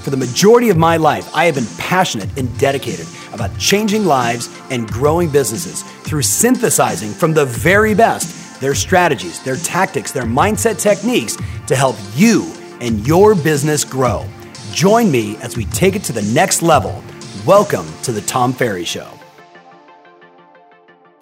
For the majority of my life, I have been passionate and dedicated about changing lives and growing businesses through synthesizing from the very best their strategies, their tactics, their mindset techniques to help you and your business grow. Join me as we take it to the next level. Welcome to the Tom Ferry Show.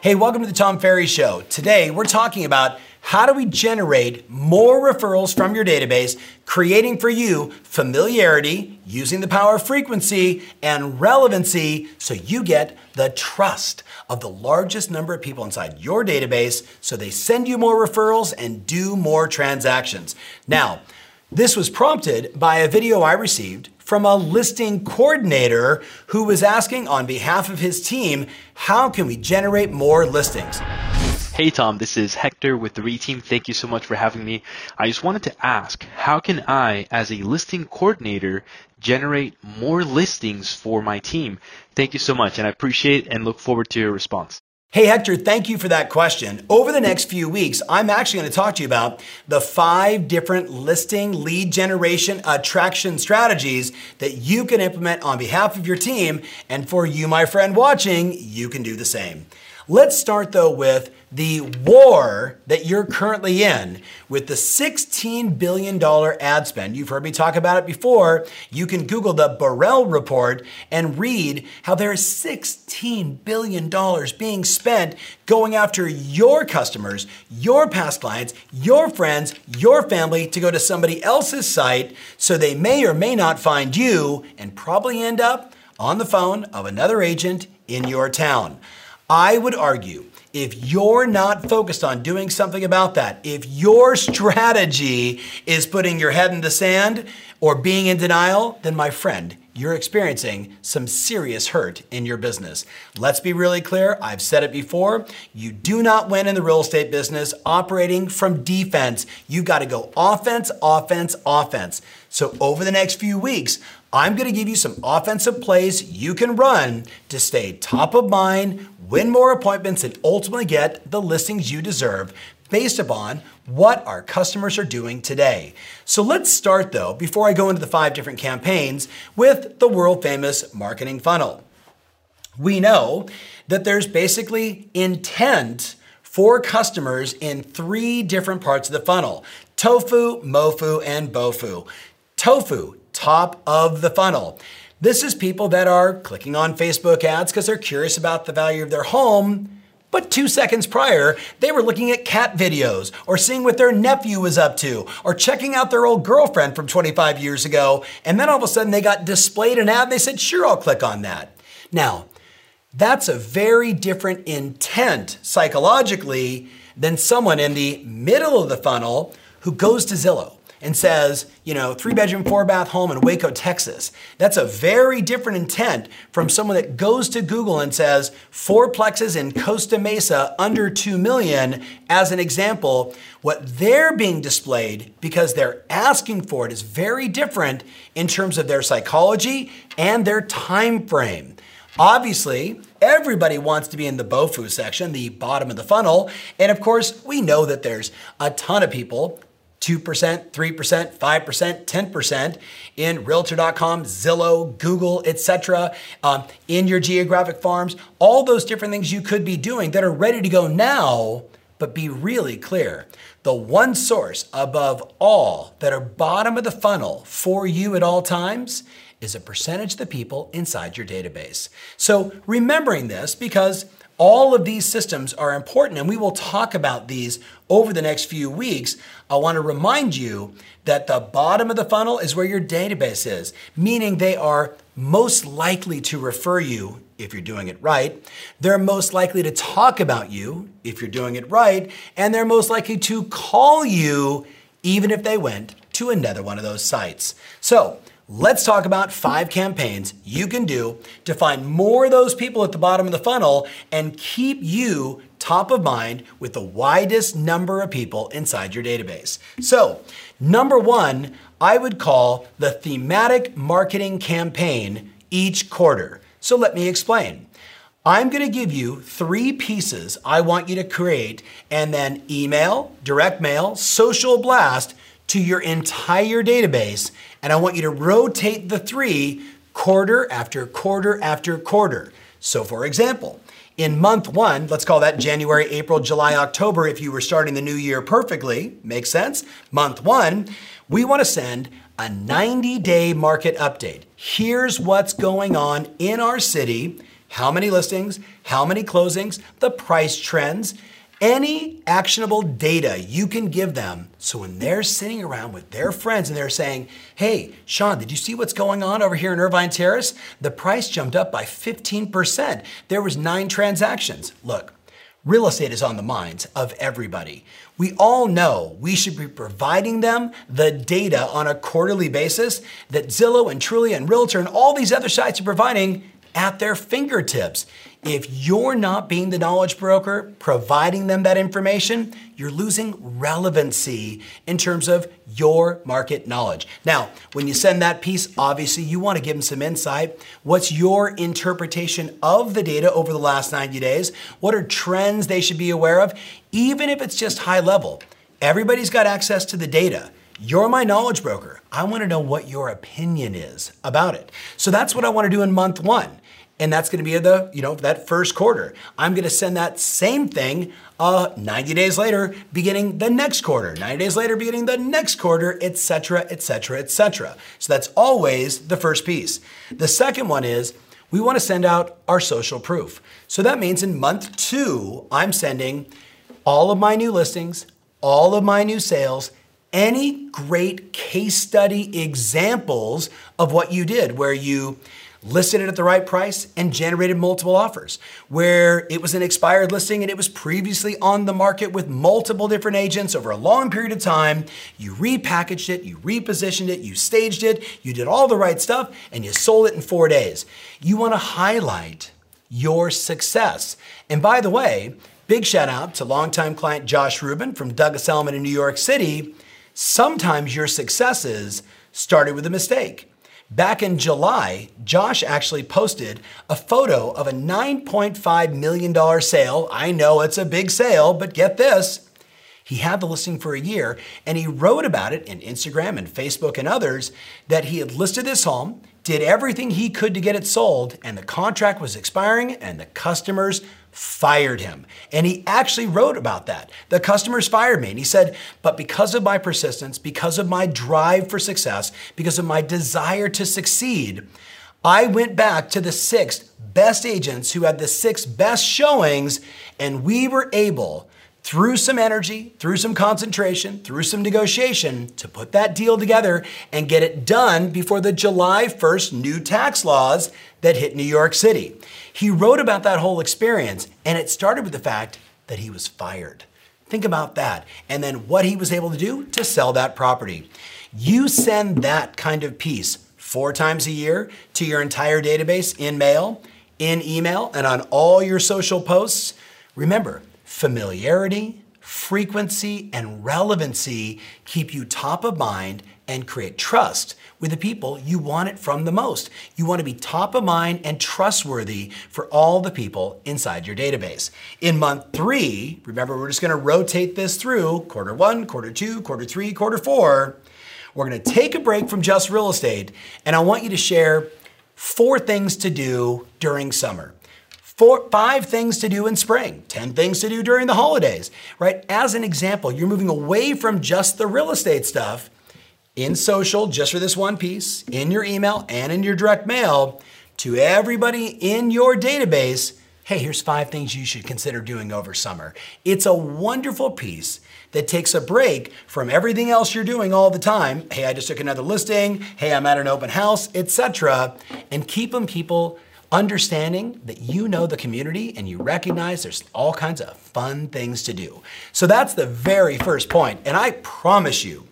Hey, welcome to the Tom Ferry Show. Today, we're talking about how do we generate more referrals from your database, creating for you familiarity using the power of frequency and relevancy so you get the trust of the largest number of people inside your database so they send you more referrals and do more transactions. Now, this was prompted by a video I received from a listing coordinator who was asking on behalf of his team, how can we generate more listings? Hey Tom, this is Hector with the Reteam. Thank you so much for having me. I just wanted to ask, how can I, as a listing coordinator, generate more listings for my team? Thank you so much, and I appreciate and look forward to your response. Hey, Hector, thank you for that question. Over the next few weeks, I'm actually going to talk to you about the five different listing lead generation attraction strategies that you can implement on behalf of your team. And for you, my friend watching, you can do the same. Let's start though with the war that you're currently in with the $16 billion ad spend. You've heard me talk about it before. You can Google the Borrell report and read how there is $16 billion being spent going after your customers, your past clients, your friends, your family to go to somebody else's site so they may or may not find you and probably end up on the phone of another agent in your town. I would argue if you're not focused on doing something about that, if your strategy is putting your head in the sand or being in denial, then my friend, you're experiencing some serious hurt in your business. Let's be really clear. I've said it before. You do not win in the real estate business operating from defense. You've got to go offense, offense, offense. So over the next few weeks, I'm going to give you some offensive plays you can run to stay top of mind, win more appointments, and ultimately get the listings you deserve based upon what our customers are doing today. So let's start though, before I go into the five different campaigns, with the world famous marketing funnel. We know that there's basically intent for customers in three different parts of the funnel tofu, mofu, and bofu. Tofu, top of the funnel. This is people that are clicking on Facebook ads because they're curious about the value of their home. But two seconds prior, they were looking at cat videos, or seeing what their nephew was up to, or checking out their old girlfriend from 25 years ago, and then all of a sudden they got displayed an ad and they said, Sure, I'll click on that. Now, that's a very different intent psychologically than someone in the middle of the funnel who goes to Zillow and says, you know, three bedroom, four bath home in Waco, Texas. That's a very different intent from someone that goes to Google and says, fourplexes in Costa Mesa under 2 million as an example. What they're being displayed because they're asking for it is very different in terms of their psychology and their time frame. Obviously, everybody wants to be in the BOFU section, the bottom of the funnel. And of course, we know that there's a ton of people 2%, 3%, 5%, 10% in realtor.com, Zillow, Google, etc. Um, in your geographic farms, all those different things you could be doing that are ready to go now, but be really clear. The one source above all that are bottom of the funnel for you at all times is a percentage of the people inside your database. So remembering this because all of these systems are important, and we will talk about these over the next few weeks. I want to remind you that the bottom of the funnel is where your database is, meaning they are most likely to refer you if you're doing it right. They're most likely to talk about you if you're doing it right, and they're most likely to call you even if they went to another one of those sites. So, Let's talk about five campaigns you can do to find more of those people at the bottom of the funnel and keep you top of mind with the widest number of people inside your database. So, number one, I would call the thematic marketing campaign each quarter. So, let me explain. I'm going to give you three pieces I want you to create and then email, direct mail, social blast to your entire database, and I want you to rotate the three quarter after quarter after quarter. So, for example, in month one, let's call that January, April, July, October, if you were starting the new year perfectly, makes sense. Month one, we want to send a 90 day market update. Here's what's going on in our city how many listings, how many closings, the price trends, any actionable data you can give them so when they're sitting around with their friends and they're saying, Hey, Sean, did you see what's going on over here in Irvine Terrace? The price jumped up by 15%. There was nine transactions. Look, real estate is on the minds of everybody. We all know we should be providing them the data on a quarterly basis that Zillow and Trulia and Realtor and all these other sites are providing at their fingertips. If you're not being the knowledge broker, providing them that information, you're losing relevancy in terms of your market knowledge. Now, when you send that piece, obviously you want to give them some insight. What's your interpretation of the data over the last 90 days? What are trends they should be aware of? Even if it's just high level, everybody's got access to the data. You're my knowledge broker. I want to know what your opinion is about it. So that's what I want to do in month one and that's going to be the you know that first quarter. I'm going to send that same thing uh, 90 days later, beginning the next quarter. 90 days later, beginning the next quarter, etc., etc., etc. So that's always the first piece. The second one is we want to send out our social proof. So that means in month two, I'm sending all of my new listings, all of my new sales, any great case study examples of what you did where you listed it at the right price, and generated multiple offers. Where it was an expired listing and it was previously on the market with multiple different agents over a long period of time, you repackaged it, you repositioned it, you staged it, you did all the right stuff, and you sold it in four days. You want to highlight your success. And by the way, big shout out to longtime client Josh Rubin from Douglas Elliman in New York City. Sometimes your successes started with a mistake. Back in July, Josh actually posted a photo of a $9.5 million sale. I know it's a big sale, but get this. He had the listing for a year and he wrote about it in Instagram and Facebook and others that he had listed this home, did everything he could to get it sold, and the contract was expiring and the customers fired him. And he actually wrote about that. The customers fired me. And he said, but because of my persistence, because of my drive for success, because of my desire to succeed, I went back to the six best agents who had the six best showings, and we were able through some energy, through some concentration, through some negotiation to put that deal together and get it done before the July 1st new tax laws that hit New York City. He wrote about that whole experience, and it started with the fact that he was fired. Think about that. And then what he was able to do to sell that property. You send that kind of piece four times a year to your entire database in mail, in email, and on all your social posts. Remember, familiarity, frequency, and relevancy keep you top of mind and create trust with the people you want it from the most. You want to be top of mind and trustworthy for all the people inside your database. In month three, remember, we're just going to rotate this through quarter one, quarter two, quarter three, quarter four. We're going to take a break from just real estate, and I want you to share four things to do during summer four, five things to do in spring, 10 things to do during the holidays, right? As an example, you're moving away from just the real estate stuff in social, just for this one piece, in your email and in your direct mail to everybody in your database. Hey, here's five things you should consider doing over summer. It's a wonderful piece that takes a break from everything else you're doing all the time. Hey, I just took another listing. Hey, I'm at an open house, etc. And keep them people understanding that you know the community and you recognize there's all kinds of fun things to do. So that's the very first point. And I promise you,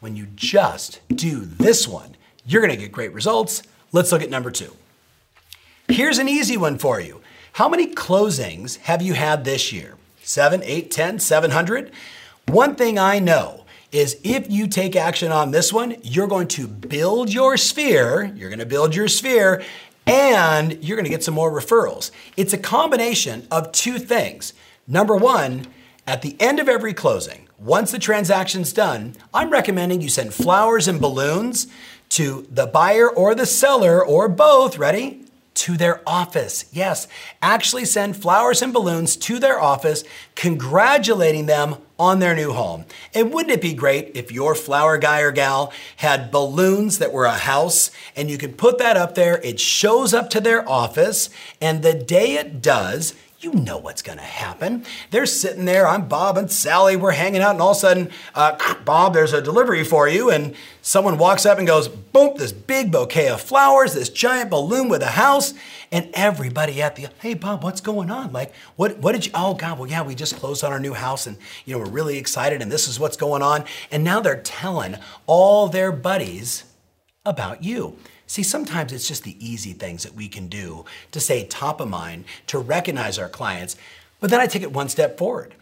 when you just do this one, you're gonna get great results. Let's look at number two. Here's an easy one for you. How many closings have you had this year? Seven, eight, 10, 700? One thing I know is if you take action on this one, you're going to build your sphere, you're gonna build your sphere, and you're gonna get some more referrals. It's a combination of two things. Number one, at the end of every closing, once the transaction's done, I'm recommending you send flowers and balloons to the buyer or the seller or both, ready? To their office. Yes, actually send flowers and balloons to their office, congratulating them on their new home. And wouldn't it be great if your flower guy or gal had balloons that were a house and you could put that up there? It shows up to their office, and the day it does, you know what's going to happen. They're sitting there. I'm Bob and Sally. We're hanging out, and all of a sudden, uh, Bob, there's a delivery for you. And someone walks up and goes, boom, this big bouquet of flowers, this giant balloon with a house. And everybody at the, hey, Bob, what's going on? Like, what, what did you, oh, God, well, yeah, we just closed on our new house and, you know, we're really excited and this is what's going on. And now they're telling all their buddies about you. See, sometimes it's just the easy things that we can do to stay top of mind, to recognize our clients, but then I take it one step forward.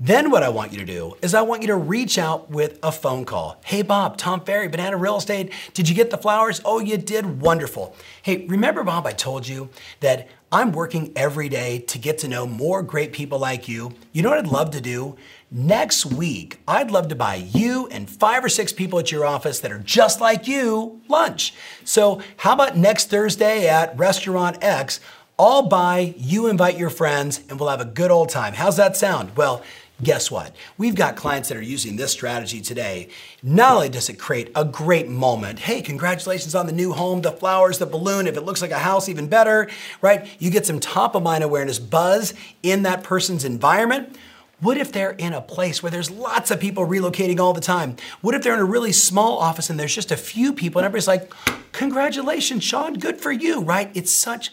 Then what I want you to do is I want you to reach out with a phone call. Hey Bob, Tom Ferry, Banana Real Estate. Did you get the flowers? Oh, you did wonderful. Hey, remember Bob, I told you that I'm working every day to get to know more great people like you. You know what I'd love to do? Next week, I'd love to buy you and five or six people at your office that are just like you lunch. So, how about next Thursday at Restaurant X? I'll buy, you invite your friends, and we'll have a good old time. How's that sound? Well, Guess what? We've got clients that are using this strategy today. Not only does it create a great moment, hey, congratulations on the new home, the flowers, the balloon, if it looks like a house, even better, right? You get some top of mind awareness buzz in that person's environment. What if they're in a place where there's lots of people relocating all the time? What if they're in a really small office and there's just a few people and everybody's like, congratulations, Sean, good for you, right? It's such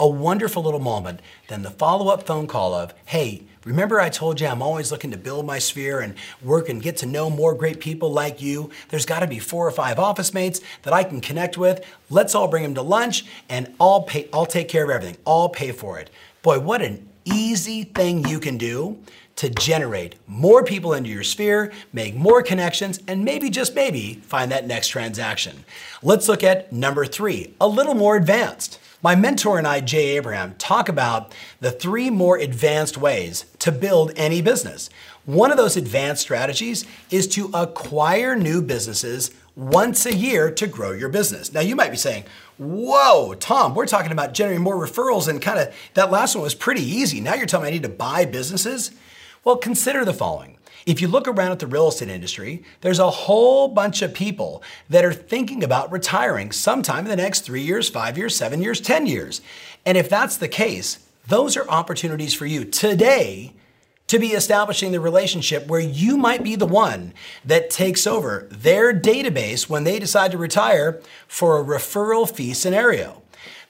a wonderful little moment. Then the follow up phone call of, hey, remember I told you I'm always looking to build my sphere and work and get to know more great people like you. There's got to be four or five office mates that I can connect with. Let's all bring them to lunch and I'll pay, I'll take care of everything. I'll pay for it. Boy, what an easy thing you can do to generate more people into your sphere, make more connections, and maybe, just maybe, find that next transaction. Let's look at number three, a little more advanced. My mentor and I, Jay Abraham, talk about the three more advanced ways to build any business. One of those advanced strategies is to acquire new businesses once a year to grow your business. Now, you might be saying, Whoa, Tom, we're talking about generating more referrals, and kind of that last one was pretty easy. Now you're telling me I need to buy businesses? Well, consider the following. If you look around at the real estate industry, there's a whole bunch of people that are thinking about retiring sometime in the next three years, five years, seven years, 10 years. And if that's the case, those are opportunities for you today to be establishing the relationship where you might be the one that takes over their database when they decide to retire for a referral fee scenario.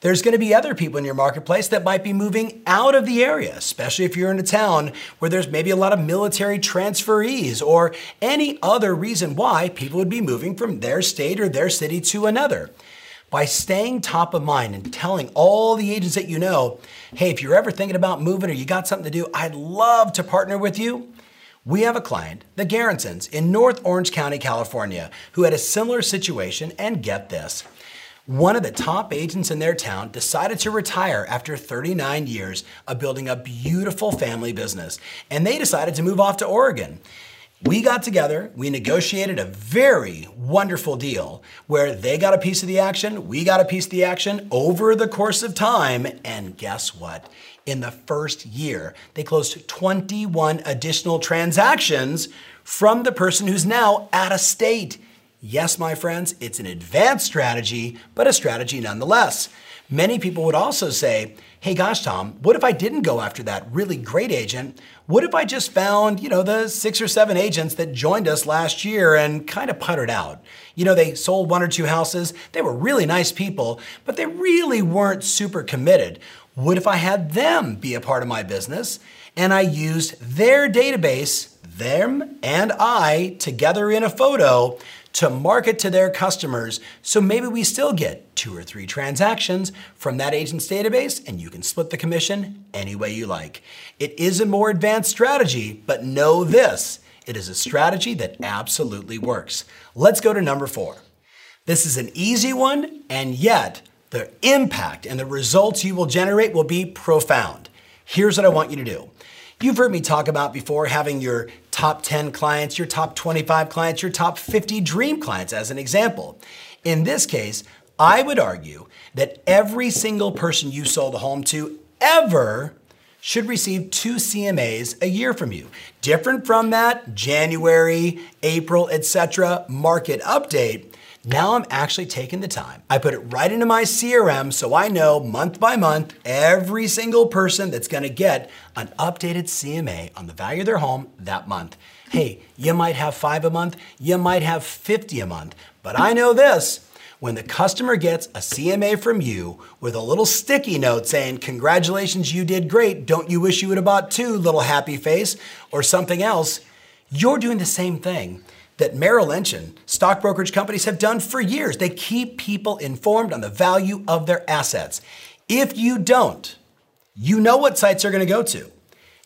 There's going to be other people in your marketplace that might be moving out of the area, especially if you're in a town where there's maybe a lot of military transferees or any other reason why people would be moving from their state or their city to another. By staying top of mind and telling all the agents that you know, hey, if you're ever thinking about moving or you got something to do, I'd love to partner with you. We have a client, the Garrisons, in North Orange County, California, who had a similar situation, and get this. One of the top agents in their town decided to retire after 39 years of building a beautiful family business, and they decided to move off to Oregon. We got together, we negotiated a very wonderful deal where they got a piece of the action, we got a piece of the action over the course of time, and guess what? In the first year, they closed 21 additional transactions from the person who's now out of state. Yes, my friends, it's an advanced strategy, but a strategy nonetheless. Many people would also say, hey gosh, Tom, what if I didn't go after that really great agent? What if I just found, you know, the six or seven agents that joined us last year and kind of puttered out? You know, they sold one or two houses, they were really nice people, but they really weren't super committed. What if I had them be a part of my business and I used their database, them and I, together in a photo to market to their customers. So maybe we still get two or three transactions from that agent's database and you can split the commission any way you like. It is a more advanced strategy, but know this it is a strategy that absolutely works. Let's go to number four. This is an easy one, and yet the impact and the results you will generate will be profound. Here's what I want you to do. You've heard me talk about before having your top 10 clients, your top 25 clients, your top 50 dream clients, as an example. In this case, I would argue that every single person you sold a home to ever should receive two CMAs a year from you. Different from that January, April, etc. market update. Now I'm actually taking the time. I put it right into my CRM so I know month by month every single person that's gonna get an updated CMA on the value of their home that month. Hey, you might have five a month, you might have 50 a month, but I know this when the customer gets a CMA from you with a little sticky note saying, Congratulations, you did great. Don't you wish you would have bought two, little happy face, or something else? You're doing the same thing that Merrill Lynch and stock brokerage companies have done for years. They keep people informed on the value of their assets. If you don't, you know what sites they're going to go to.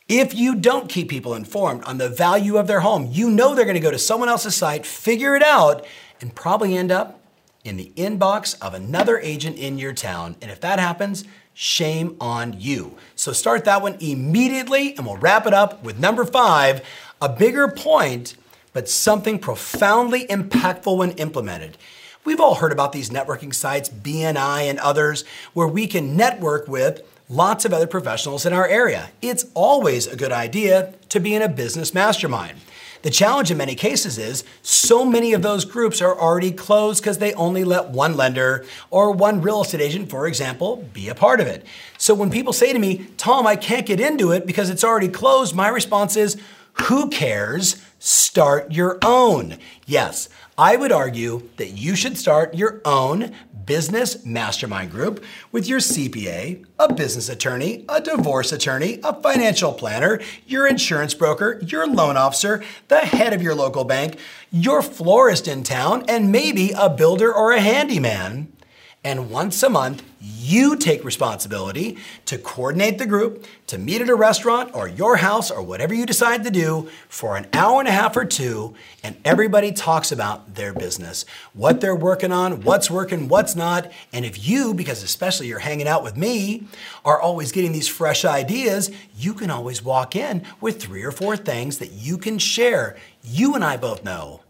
If you don't keep people informed on the value of their home, you know they're going to go to someone else's site, figure it out, and probably end up in the inbox of another agent in your town. And if that happens, shame on you. So start that one immediately, and we'll wrap it up with number five a bigger point, but something profoundly impactful when implemented. We've all heard about these networking sites, BNI and others, where we can network with lots of other professionals in our area. It's always a good idea to be in a business mastermind. The challenge in many cases is so many of those groups are already closed because they only let one lender or one real estate agent, for example, be a part of it. So when people say to me, Tom, I can't get into it because it's already closed, my response is, who cares? Start your own. Yes, I would argue that you should start your own business mastermind group with your CPA, a business attorney, a divorce attorney, a financial planner, your insurance broker, your loan officer, the head of your local bank, your florist in town, and maybe a builder or a handyman. And once a month, you take responsibility to coordinate the group, to meet at a restaurant or your house or whatever you decide to do for an hour and a half or two, and everybody talks about their business, what they're working on, what's working, what's not. And if you, because especially you're hanging out with me, are always getting these fresh ideas, you can always walk in with three or four things that you can share. You and I both know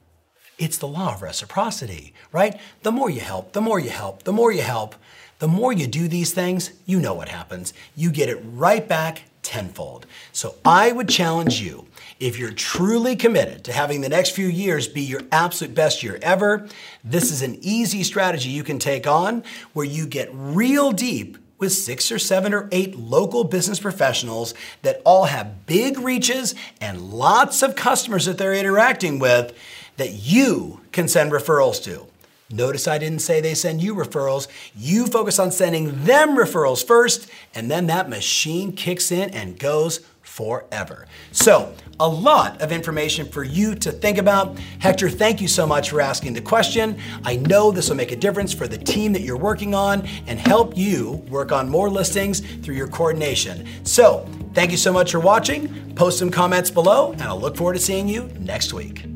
it's the law of reciprocity, right? The more you help, the more you help, the more you help, the more you do these things, you know what happens. You get it right back tenfold. So I would challenge you, if you're truly committed to having the next few years be your absolute best year ever, this is an easy strategy you can take on where you get real deep with six or seven or eight local business professionals that all have big reaches and lots of customers that they're interacting with that you can send referrals to. Notice I didn't say they send you referrals. You focus on sending them referrals first, and then that machine kicks in and goes forever. So, a lot of information for you to think about. Hector, thank you so much for asking the question. I know this will make a difference for the team that you're working on and help you work on more listings through your coordination. So, thank you so much for watching. Post some comments below, and I'll look forward to seeing you next week.